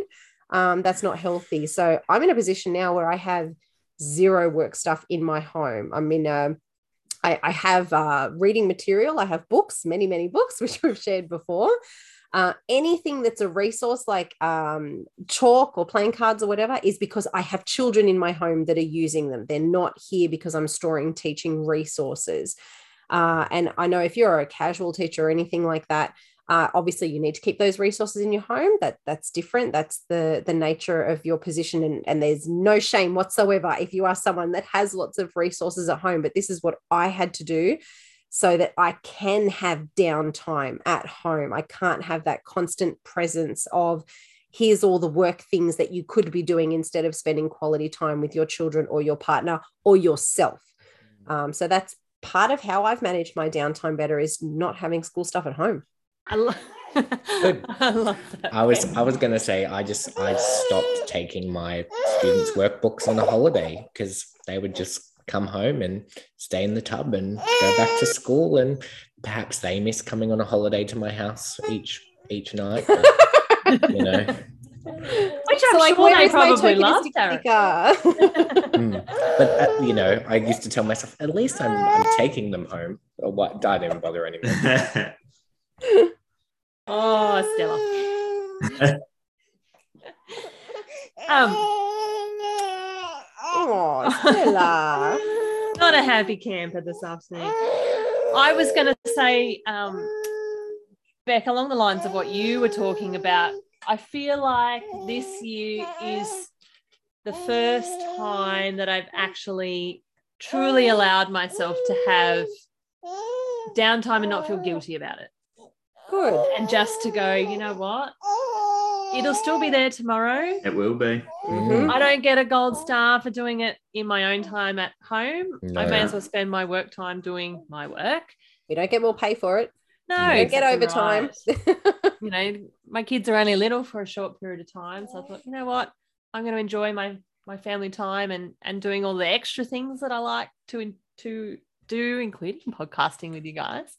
Speaker 2: Um, that's not healthy. So i'm in a position now where i have zero work stuff in my home. I'm in a I, I have uh, reading material. I have books, many, many books, which we've shared before. Uh, anything that's a resource like um, chalk or playing cards or whatever is because I have children in my home that are using them. They're not here because I'm storing teaching resources. Uh, and I know if you're a casual teacher or anything like that, uh, obviously, you need to keep those resources in your home. That that's different. That's the the nature of your position, and, and there's no shame whatsoever if you are someone that has lots of resources at home. But this is what I had to do so that I can have downtime at home. I can't have that constant presence of here's all the work things that you could be doing instead of spending quality time with your children or your partner or yourself. Mm. Um, so that's part of how I've managed my downtime better is not having school stuff at home.
Speaker 1: I, lo- I love that.
Speaker 4: I was I was gonna say I just I stopped taking my students' workbooks on a holiday because they would just come home and stay in the tub and go back to school and perhaps they miss coming on a holiday to my house each each night. But, you know.
Speaker 1: Which I'm so like, sure they probably love,
Speaker 4: mm. But uh, you know, I used to tell myself, at least I'm, I'm taking them home. Or what? I didn't bother anymore.
Speaker 1: Oh, Stella. um,
Speaker 2: oh, Stella.
Speaker 1: Not a happy camper this afternoon. I was going to say, um, Beck, along the lines of what you were talking about, I feel like this year is the first time that I've actually truly allowed myself to have downtime and not feel guilty about it.
Speaker 2: Good.
Speaker 1: And just to go, you know what? It'll still be there tomorrow.
Speaker 3: It will be.
Speaker 1: Mm-hmm. I don't get a gold star for doing it in my own time at home. No. I may as well spend my work time doing my work.
Speaker 2: We don't get more pay for it.
Speaker 1: No,
Speaker 2: you get overtime.
Speaker 1: Right. you know, my kids are only little for a short period of time, so I thought, you know what, I'm going to enjoy my my family time and and doing all the extra things that I like to to do, including podcasting with you guys.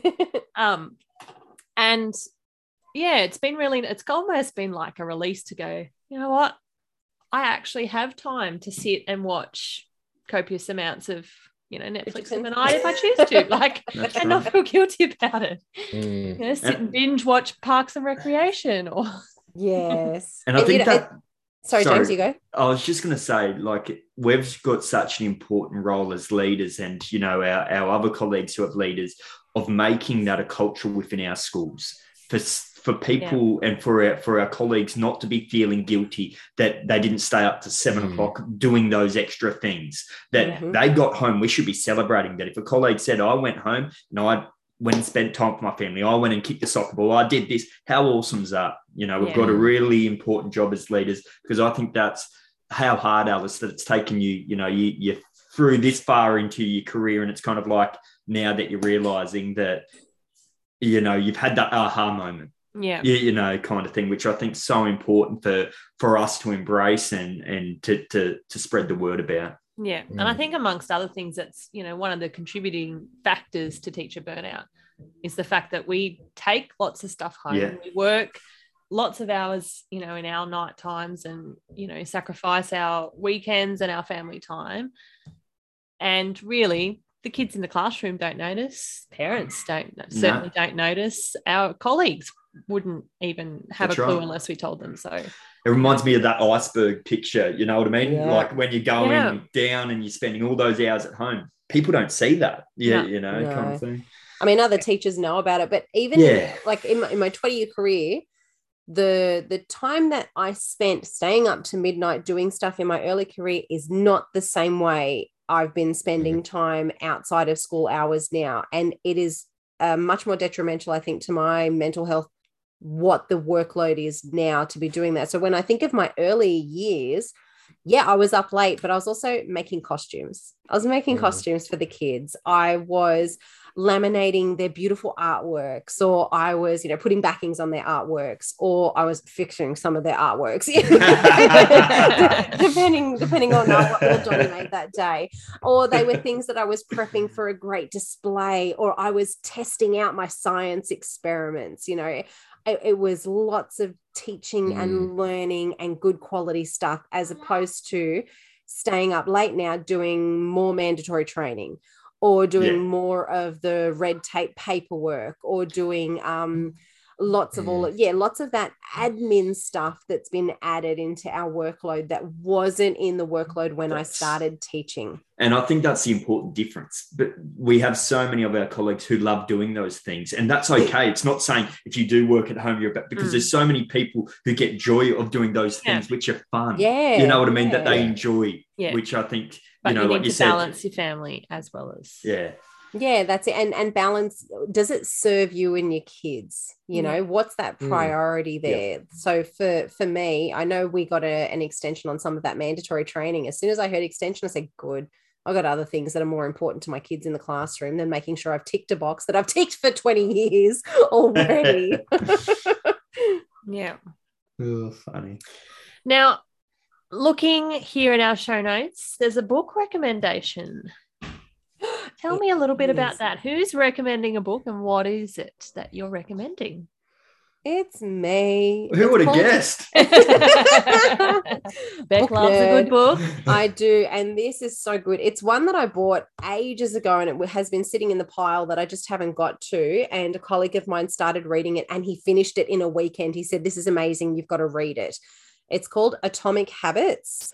Speaker 1: um, and yeah, it's been really, it's almost been like a release to go, you know what? I actually have time to sit and watch copious amounts of, you know, Netflix of a night if I choose to, like, That's and right. not feel guilty about it. Mm. You know, sit and binge watch Parks and Recreation or.
Speaker 2: Yes.
Speaker 3: and I think you know, that.
Speaker 2: Sorry, sorry, James, you go. I
Speaker 3: was just going to say, like, we've got such an important role as leaders, and you know, our, our other colleagues who have leaders of making that a culture within our schools for for people yeah. and for our, for our colleagues not to be feeling guilty that they didn't stay up to seven mm. o'clock doing those extra things that mm-hmm. they got home. We should be celebrating that. If a colleague said, "I went home and I went and spent time with my family. I went and kicked the soccer ball. I did this. How awesome is that? You know, we've yeah. got a really important job as leaders because I think that's how hard, Alice, that it's taken you, you know, you, you through this far into your career. And it's kind of like now that you're realizing that, you know, you've had that aha moment.
Speaker 1: Yeah.
Speaker 3: You, you know, kind of thing, which I think is so important for for us to embrace and and to to to spread the word about.
Speaker 1: Yeah. And I mm. think amongst other things, that's, you know, one of the contributing factors to teacher burnout is the fact that we take lots of stuff home. Yeah. We work lots of hours, you know, in our night times and, you know, sacrifice our weekends and our family time. And really, the kids in the classroom don't notice. Parents don't certainly no. don't notice. Our colleagues wouldn't even have
Speaker 3: That's
Speaker 1: a clue
Speaker 3: right.
Speaker 1: unless we told them. So
Speaker 3: It reminds me of that iceberg picture. You know what I mean?
Speaker 2: Yeah.
Speaker 3: Like when you're going
Speaker 1: Yeah.
Speaker 3: down and you're spending all those hours at home. People don't see that. Yeah,
Speaker 1: No.
Speaker 3: you know, kind of thing.
Speaker 2: I mean, other teachers know about it, but even
Speaker 3: Yeah.
Speaker 2: like in my, in my 20 year career, the the time that I spent staying up to midnight doing stuff in my early career is not the same way I've been spending time outside of school hours now, and it is uh, much more detrimental, I think, to my mental health. What the workload is now to be doing that. So when I think of my early years, yeah, I was up late, but I was also making costumes. I was making
Speaker 4: Mm.
Speaker 2: costumes for the kids. I was laminating their beautiful artworks, or I was, you know, putting backings on their artworks, or I was fixing some of their artworks. depending depending on what will dominate that day. Or they were things that I was prepping for a great display, or I was testing out my science experiments, you know. It, it was lots of teaching and mm. learning and good quality stuff as mm. opposed to staying up late now doing more mandatory training or doing
Speaker 3: Yeah.
Speaker 2: more of the red tape paperwork or doing um mm. Lots of all yeah lots of that admin stuff that's been added into our workload that wasn't in the workload when i started teaching
Speaker 3: And I think that's the important difference. But we have so many of our colleagues who love doing those things, and that's okay. It's not saying if you do work at home, you're about because
Speaker 1: Mm.
Speaker 3: there's so many people who get joy of doing those
Speaker 1: Yeah.
Speaker 3: things, which are fun.
Speaker 2: yeah
Speaker 3: You know what I mean? That they enjoy,
Speaker 1: Yeah.
Speaker 3: which I think,
Speaker 1: but
Speaker 3: you know,
Speaker 1: you
Speaker 3: like you
Speaker 1: to
Speaker 3: said,
Speaker 1: balance your family as well as
Speaker 3: yeah,
Speaker 2: yeah that's it and and balance does it serve you and your kids you
Speaker 1: Yeah.
Speaker 2: know what's that
Speaker 4: Mm.
Speaker 2: priority there so for for me i know we got a, an extension on some of that mandatory training as soon as i heard extension i said good i got other things that are more important to my kids in the classroom than making sure i've ticked a box that i've ticked for 20 years already
Speaker 1: yeah.
Speaker 3: oh, funny.
Speaker 1: Now, looking here in our show notes, there's a book recommendation. Tell me a little bit about that. Who's recommending a book and what is it that you're recommending?
Speaker 2: it's me
Speaker 3: Who
Speaker 2: It's
Speaker 3: would have
Speaker 2: called-
Speaker 3: guessed?
Speaker 1: Beck
Speaker 2: Book
Speaker 1: loves a good book.
Speaker 2: I do. And this is so good. It's one that I bought ages ago and it has been sitting in the pile that I just haven't got to. And a colleague of mine started reading it and he finished it in a weekend. He said, This is amazing. You've got to read it. It's called Atomic Habits.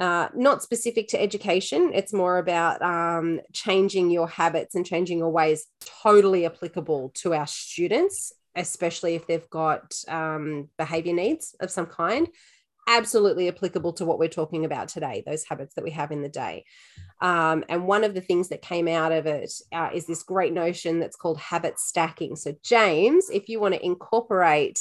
Speaker 2: Uh, not specific to education. It's more about um, changing your habits and changing your ways, totally applicable to our students, especially if they've got um, behavior needs of some kind absolutely applicable to what we're talking about today, those habits that we have in the day. Um, and one of the things that came out of it uh, is this great notion that's called habit stacking. So, James, if you want to incorporate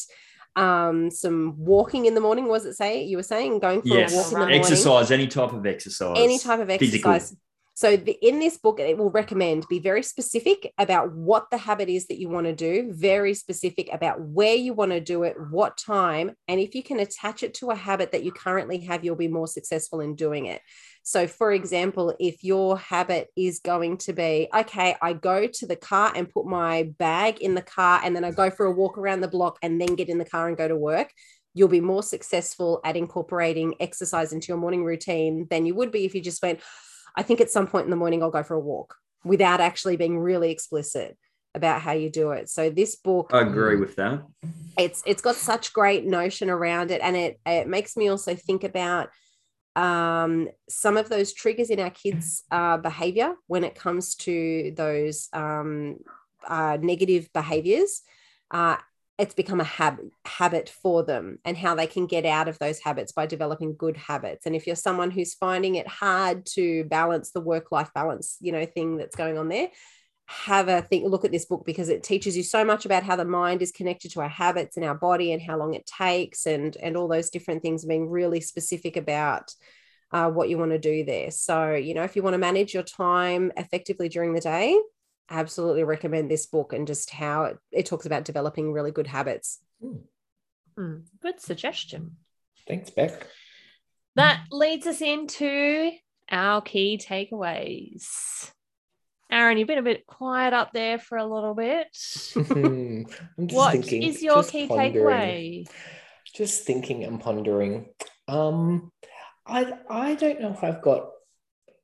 Speaker 2: um, some walking in the morning, was it say you were saying going for a walk in the morning?
Speaker 3: exercise, any type of exercise,
Speaker 2: any type of
Speaker 3: physical.
Speaker 2: exercise. So the, in this book, it will recommend be very specific about what the habit is that you want to do, very specific about where you want to do it, what time, and if you can attach it to a habit that you currently have, you'll be more successful in doing it. So, for example, if your habit is going to be, okay, I go to the car and put my bag in the car, and then I go for a walk around the block and then get in the car and go to work, you'll be more successful at incorporating exercise into your morning routine than you would be if you just went, I think at some point in the morning I'll go for a walk without actually being really explicit about how you do it. So this book
Speaker 3: I agree with that.
Speaker 2: it's it's got such great notion around it and it it makes me also think about um, some of those triggers in our kids uh, behavior when it comes to those um, uh, negative behaviors uh, it's become a habit habit for them and how they can get out of those habits by developing good habits. And if you're someone who's finding it hard to balance the work life balance you know thing that's going on there have a think look at this book because it teaches you so much about how the mind is connected to our habits and our body and how long it takes and and all those different things being really specific about uh, what you want to do there so you know if you want to manage your time effectively during the day absolutely recommend this book and just how it, it talks about developing really good habits
Speaker 1: Hmm, good suggestion.
Speaker 4: Thanks, Beck.
Speaker 1: That leads us into our key takeaways. Aaron, you've been a bit quiet up there for a little bit.
Speaker 4: I'm just
Speaker 1: What is
Speaker 4: thinking,
Speaker 1: your
Speaker 4: just
Speaker 1: key takeaway?
Speaker 4: Just thinking and pondering. Um, I I don't know if I've got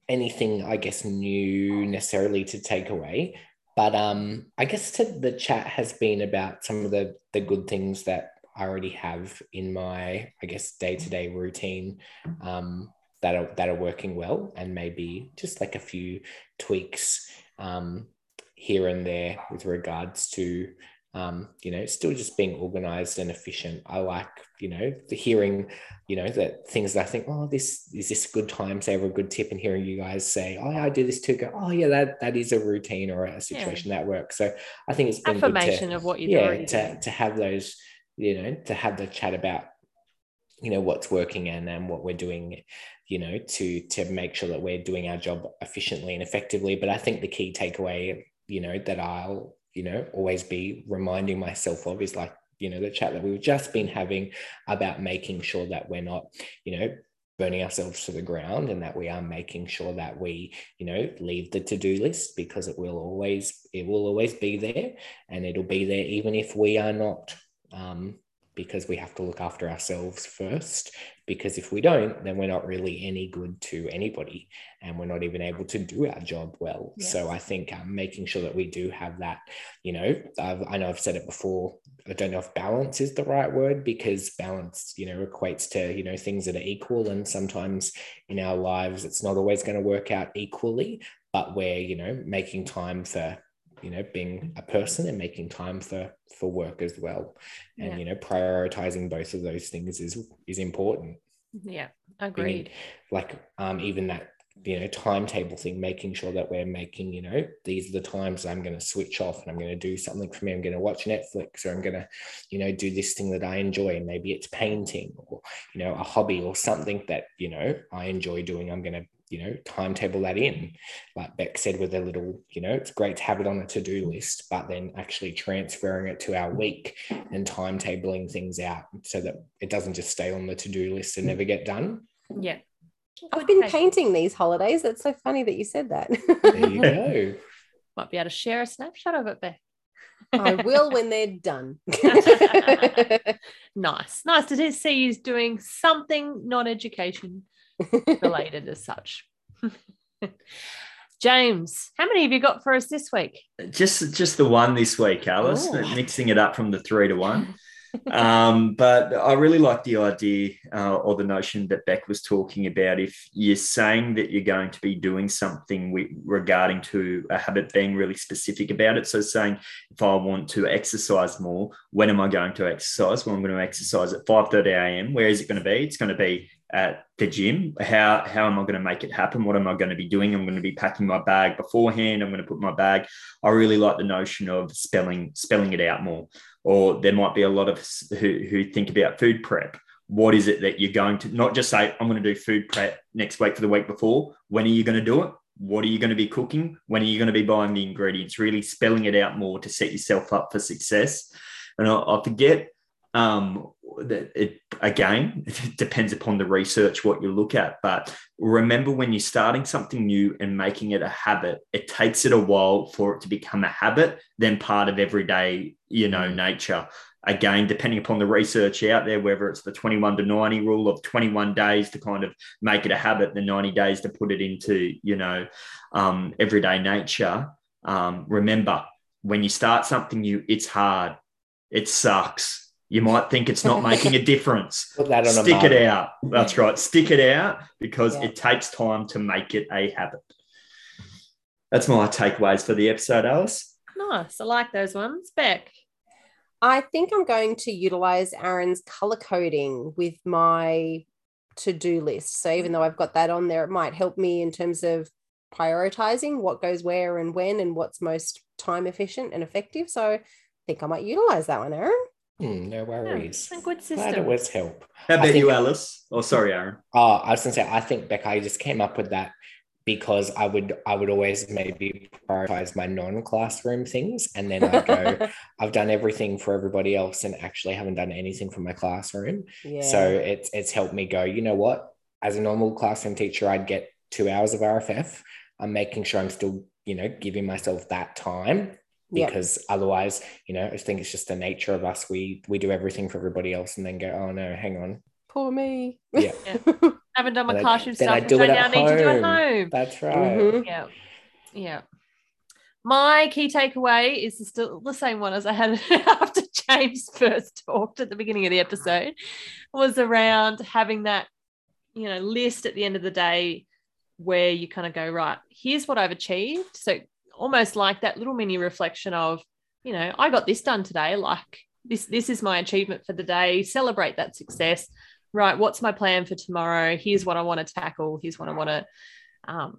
Speaker 4: anything, I guess, new necessarily to take away. but um, I guess to, the chat has been about some of the the good things that I already have in my, I guess, day to day routine um, that are that are working well, and maybe just like a few tweaks um, here and there with regards to um, you know, still just being organized and efficient. I like, you know, the hearing, you know, that things that I think, oh, this is this a good time, say a good tip, and hearing you guys say, oh, yeah, I do this too. Go, oh, yeah, that that is a routine or a situation yeah. that works. So I think it's been
Speaker 1: affirmation
Speaker 4: to,
Speaker 1: of what you're
Speaker 4: yeah,
Speaker 1: doing.
Speaker 4: to to have those, you know, to have the chat about, you know, what's working and and what we're doing you know to to make sure that we're doing our job efficiently and effectively. But i think the key takeaway you know that i'll you know, always be reminding myself of is like, you know, the chat that we've just been having about making sure that we're not, you know, burning ourselves to the ground and that we are making sure that we you know leave the to-do list because it will always it will always be there and it'll be there even if we are not um, because we have to look after ourselves first. Because if we don't, then we're not really any good to anybody and we're not even able to do our job well. Yes. So I think um, making sure that we do have that, you know, I've, I know I've said it before. I don't know if balance is the right word because balance, you know, equates to, you know, things that are equal. And sometimes in our lives, it's not always going to work out equally, but we're, you know, making time for you know being a person and making time for for work as well. And yeah. you know prioritizing both of those things is is important.
Speaker 1: Yeah agreed.
Speaker 4: like um even that you know timetable thing making sure that we're making you know these are the times i'm going to switch off and i'm going to do something for me. I'm going to watch netflix or i'm going to you know do this thing that i enjoy. And maybe it's painting or you know a hobby or something that you know i enjoy doing. I'm going to you know, timetable that in. Like Beck said with a little, you know, it's great to have it on a to-do list, but then actually transferring it to our week and timetabling things out so that it doesn't just stay on the to-do list and never get done.
Speaker 1: Yeah.
Speaker 2: I've been painting these holidays. That's so funny that you said that.
Speaker 4: there you go.
Speaker 1: Might be able to share a snapshot of it, Beck.
Speaker 2: I will when they're done.
Speaker 1: nice. Nice to see you doing something non education related as such. James, how many have you got for us this week?
Speaker 3: Just just the one this week, Alice. Ooh. Mixing it up from the three to one. um, but I really like the idea uh, or the notion that Beck was talking about. If you're saying that you're going to be doing something with, regarding to a habit, being really specific about it. So saying, if I want to exercise more, when am I going to exercise? Well, I'm going to exercise at 5:30 a.m. Where is it going to be? It's going to be at the gym. How how am I going to make it happen? What am I going to be doing? I'm going to be packing my bag beforehand. I'm going to put my bag. I really like the notion of spelling spelling it out more or there might be a lot of who, who think about food prep what is it that you're going to not just say i'm going to do food prep next week for the week before when are you going to do it what are you going to be cooking when are you going to be buying the ingredients really spelling it out more to set yourself up for success and i, I forget um, that it again it depends upon the research what you look at but remember when you're starting something new and making it a habit it takes it a while for it to become a habit then part of everyday you know mm. nature. Again depending upon the research out there whether it's the 21 to 90 rule of 21 days to kind of make it a habit the 90 days to put it into you know um, everyday nature. Um, remember when you start something new it's hard. It sucks you might think it's not making a difference.
Speaker 4: Put that on
Speaker 3: Stick it out. That's right. Stick it out because yeah. it takes time to make it a habit. That's my takeaways for the episode, Alice.
Speaker 1: Nice. I like those ones. Beck.
Speaker 2: I think I'm going to utilize Aaron's color coding with my to do list. So even though I've got that on there, it might help me in terms of prioritizing what goes where and when and what's most time efficient and effective. So I think I might utilize that one, Aaron.
Speaker 4: Hmm, no worries.
Speaker 1: Yeah, good system.
Speaker 4: Glad it was help.
Speaker 3: How about you, Alice? Oh, sorry, Aaron.
Speaker 4: Oh, I was gonna say, I think Becca, I just came up with that because I would I would always maybe prioritize my non-classroom things and then I go, I've done everything for everybody else and actually haven't done anything for my classroom. Yeah. So it's it's helped me go, you know what? As a normal classroom teacher, I'd get two hours of RFF. I'm making sure I'm still, you know, giving myself that time because yep. otherwise, you know, I think it's just the nature of us. We we do everything for everybody else and then go, oh no, hang on.
Speaker 2: Poor me.
Speaker 4: Yeah.
Speaker 1: yeah. I Haven't done my classroom stuff, I do it I now home. need to do at home.
Speaker 4: That's right.
Speaker 1: Mm-hmm. Yeah. Yeah. My key takeaway is still the same one as I had after James first talked at the beginning of the episode, was around having that, you know, list at the end of the day where you kind of go, right, here's what I've achieved. So almost like that little mini reflection of, you know, I got this done today. Like this, this is my achievement for the day. Celebrate that success. Right. What's my plan for tomorrow? Here's what I want to tackle. Here's what I want to um,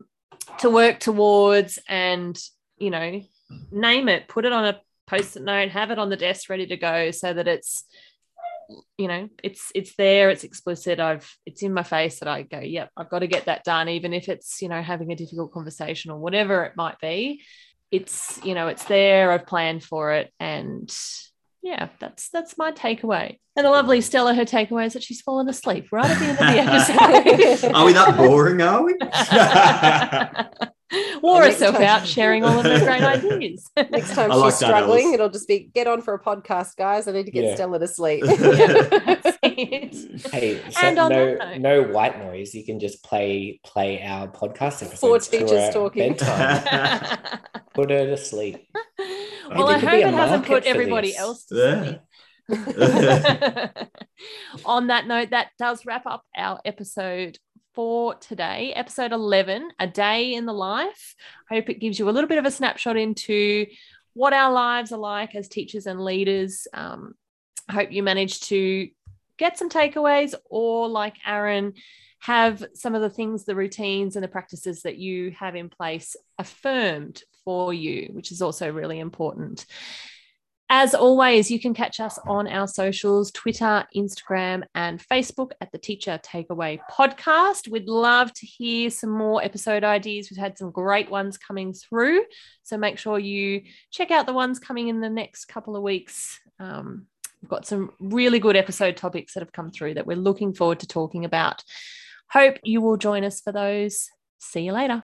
Speaker 1: to work towards and you know, name it, put it on a post-it note, have it on the desk ready to go so that it's you know it's it's there it's explicit. I've it's in my face that i go yep i've got to get that done even if it's you know having a difficult conversation or whatever it might be. It's you know it's there i've planned for it and yeah that's that's my takeaway. And the lovely stella her takeaway is that she's fallen asleep right at the end of the episode.
Speaker 3: Are we that boring are we
Speaker 1: wore herself time- out sharing all of her great ideas.
Speaker 2: next time she's
Speaker 3: like
Speaker 2: struggling, it'll just be get on for a podcast, guys. I need to get
Speaker 4: Yeah.
Speaker 2: Stella to sleep.
Speaker 4: Hey, so
Speaker 1: And on
Speaker 4: no,
Speaker 1: that note-
Speaker 4: no white noise. You can just play play our podcast episodes
Speaker 2: Four teachers talking.
Speaker 4: bedtime. Put her to sleep.
Speaker 1: well, I hope it hasn't put everybody
Speaker 4: this.
Speaker 1: else to
Speaker 3: Yeah.
Speaker 1: sleep. On that note, that does wrap up our episode for today, episode 11, A Day in the Life. I hope it gives you a little bit of a snapshot into what our lives are like as teachers and leaders. Um, I hope you managed to get some takeaways or, like Aaron, have some of the things, the routines and the practices that you have in place affirmed for you, which is also really important. As always, you can catch us on our socials Twitter, Instagram, and Facebook at the Teacher Takeaway Podcast. We'd love to hear some more episode ideas. We've had some great ones coming through. So make sure you check out the ones coming in the next couple of weeks. Um, we've got some really good episode topics that have come through that we're looking forward to talking about. Hope you will join us for those. See you later.